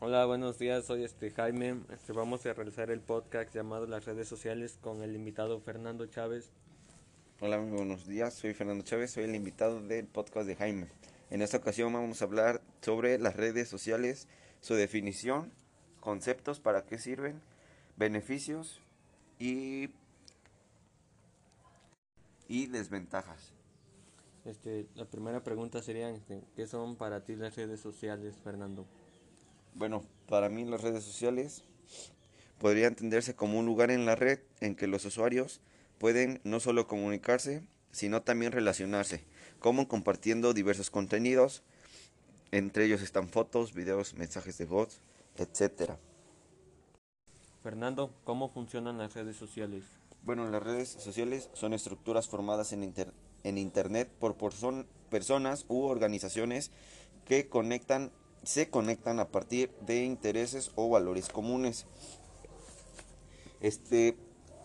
Hola, buenos días. Soy este Jaime. Este, vamos a realizar el podcast llamado Las redes sociales con el invitado Fernando Chávez. Hola, muy buenos días. Soy Fernando Chávez. Soy el invitado del podcast de Jaime. En esta ocasión vamos a hablar sobre las redes sociales, su definición, conceptos, para qué sirven, beneficios y y desventajas. Este, la primera pregunta sería, este, ¿qué son para ti las redes sociales, Fernando? Bueno, para mí las redes sociales podría entenderse como un lugar en la red en que los usuarios pueden no solo comunicarse, sino también relacionarse, como compartiendo diversos contenidos, entre ellos están fotos, videos, mensajes de voz, etc. Fernando, ¿cómo funcionan las redes sociales? Bueno, las redes sociales son estructuras formadas en, en Internet por personas u organizaciones que conectan se conectan a partir de intereses o valores comunes. Este,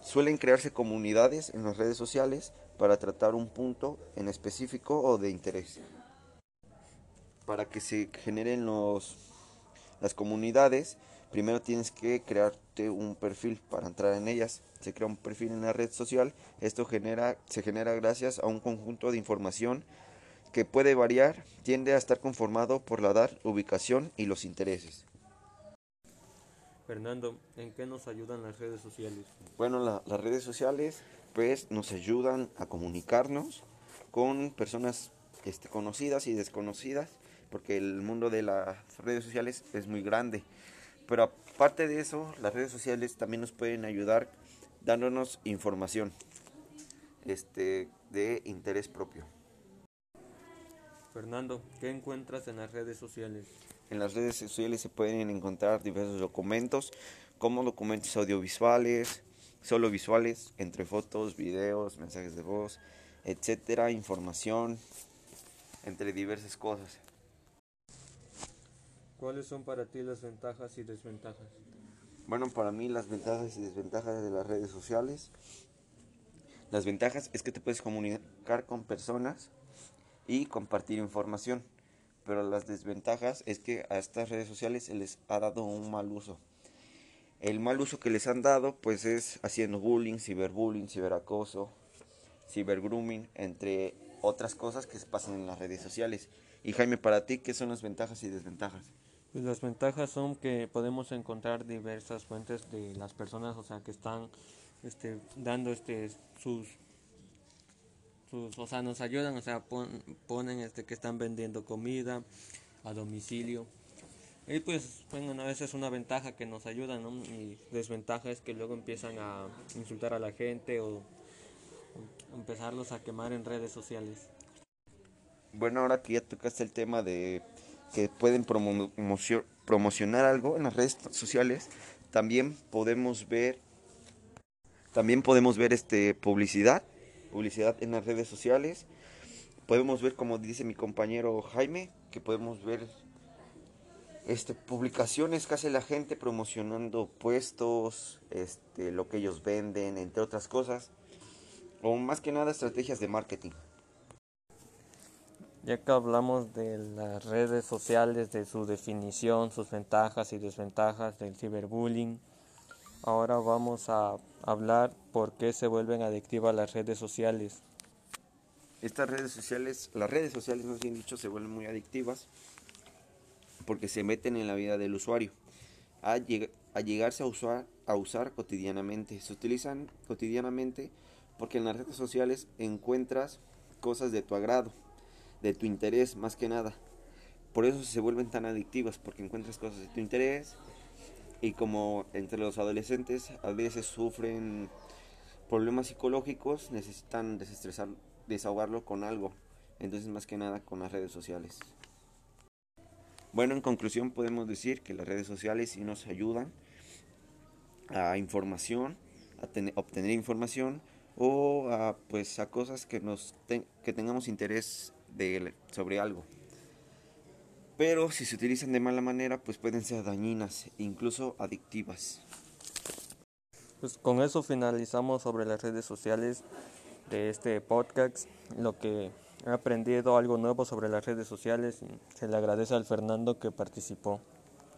suelen crearse comunidades en las redes sociales para tratar un punto en específico o de interés. Para que se generen los, las comunidades, primero tienes que crearte un perfil para entrar en ellas. Se crea un perfil en la red social. Esto genera, se genera gracias a un conjunto de información que puede variar, tiende a estar conformado por la edad, ubicación y los intereses. Fernando, ¿en qué nos ayudan las redes sociales? Bueno, las redes sociales pues nos ayudan a comunicarnos con personas este, conocidas y desconocidas, porque el mundo de las redes sociales es muy grande. Pero aparte de eso, las redes sociales también nos pueden ayudar dándonos información este, de interés propio. Fernando, ¿qué encuentras en las redes sociales? En las redes sociales se pueden encontrar diversos documentos, como documentos audiovisuales, solo visuales, entre fotos, videos, mensajes de voz, etcétera, información, entre diversas cosas. ¿Cuáles son para ti las ventajas y desventajas? Bueno, para mí las ventajas y desventajas de las redes sociales. Las ventajas es que te puedes comunicar con personas y compartir información. Pero las desventajas es que a estas redes sociales se les ha dado un mal uso. El mal uso que les han dado pues es haciendo bullying, ciberbullying, ciberacoso, cibergrooming, entre otras cosas que se pasan en las redes sociales. Y Jaime, para ti, ¿qué son las ventajas y desventajas? Pues las ventajas son que podemos encontrar diversas fuentes de las personas, o sea, que están este, dando este, sus o sea, nos ayudan, o sea, ponen este que están vendiendo comida a domicilio. Y pues, bueno, a veces es una ventaja que nos ayudan, ¿no? Y desventaja es que luego empiezan a insultar a la gente o empezarlos a quemar en redes sociales. Bueno, ahora que ya tocaste el tema de que pueden promocionar algo en las redes sociales, también podemos ver también podemos ver este publicidad publicidad en las redes sociales. Podemos ver, como dice mi compañero Jaime, que podemos ver este, publicaciones que hace la gente promocionando puestos, este, lo que ellos venden, entre otras cosas. O más que nada estrategias de marketing. Ya que hablamos de las redes sociales, de su definición, sus ventajas y desventajas del ciberbullying, ahora vamos a hablar por qué se vuelven adictivas las redes sociales. Estas redes sociales, las redes sociales, más bien dicho, se vuelven muy adictivas porque se meten en la vida del usuario. A, llegarse a usar, a usar cotidianamente. Se utilizan cotidianamente porque en las redes sociales encuentras cosas de tu agrado, de tu interés más que nada. Por eso se vuelven tan adictivas, porque encuentras cosas de tu interés, y como entre los adolescentes a veces sufren problemas psicológicos, necesitan desestresar, desahogarlo con algo. Entonces más que nada con las redes sociales. Bueno, en conclusión podemos decir que las redes sociales sí nos ayudan a información, a obtener información o a, pues, a cosas que, nos que tengamos interés de, sobre algo pero si se utilizan de mala manera, pues pueden ser dañinas e incluso adictivas. Pues con eso finalizamos sobre las redes sociales de este podcast, lo que he aprendido algo nuevo sobre las redes sociales se le agradece al Fernando que participó.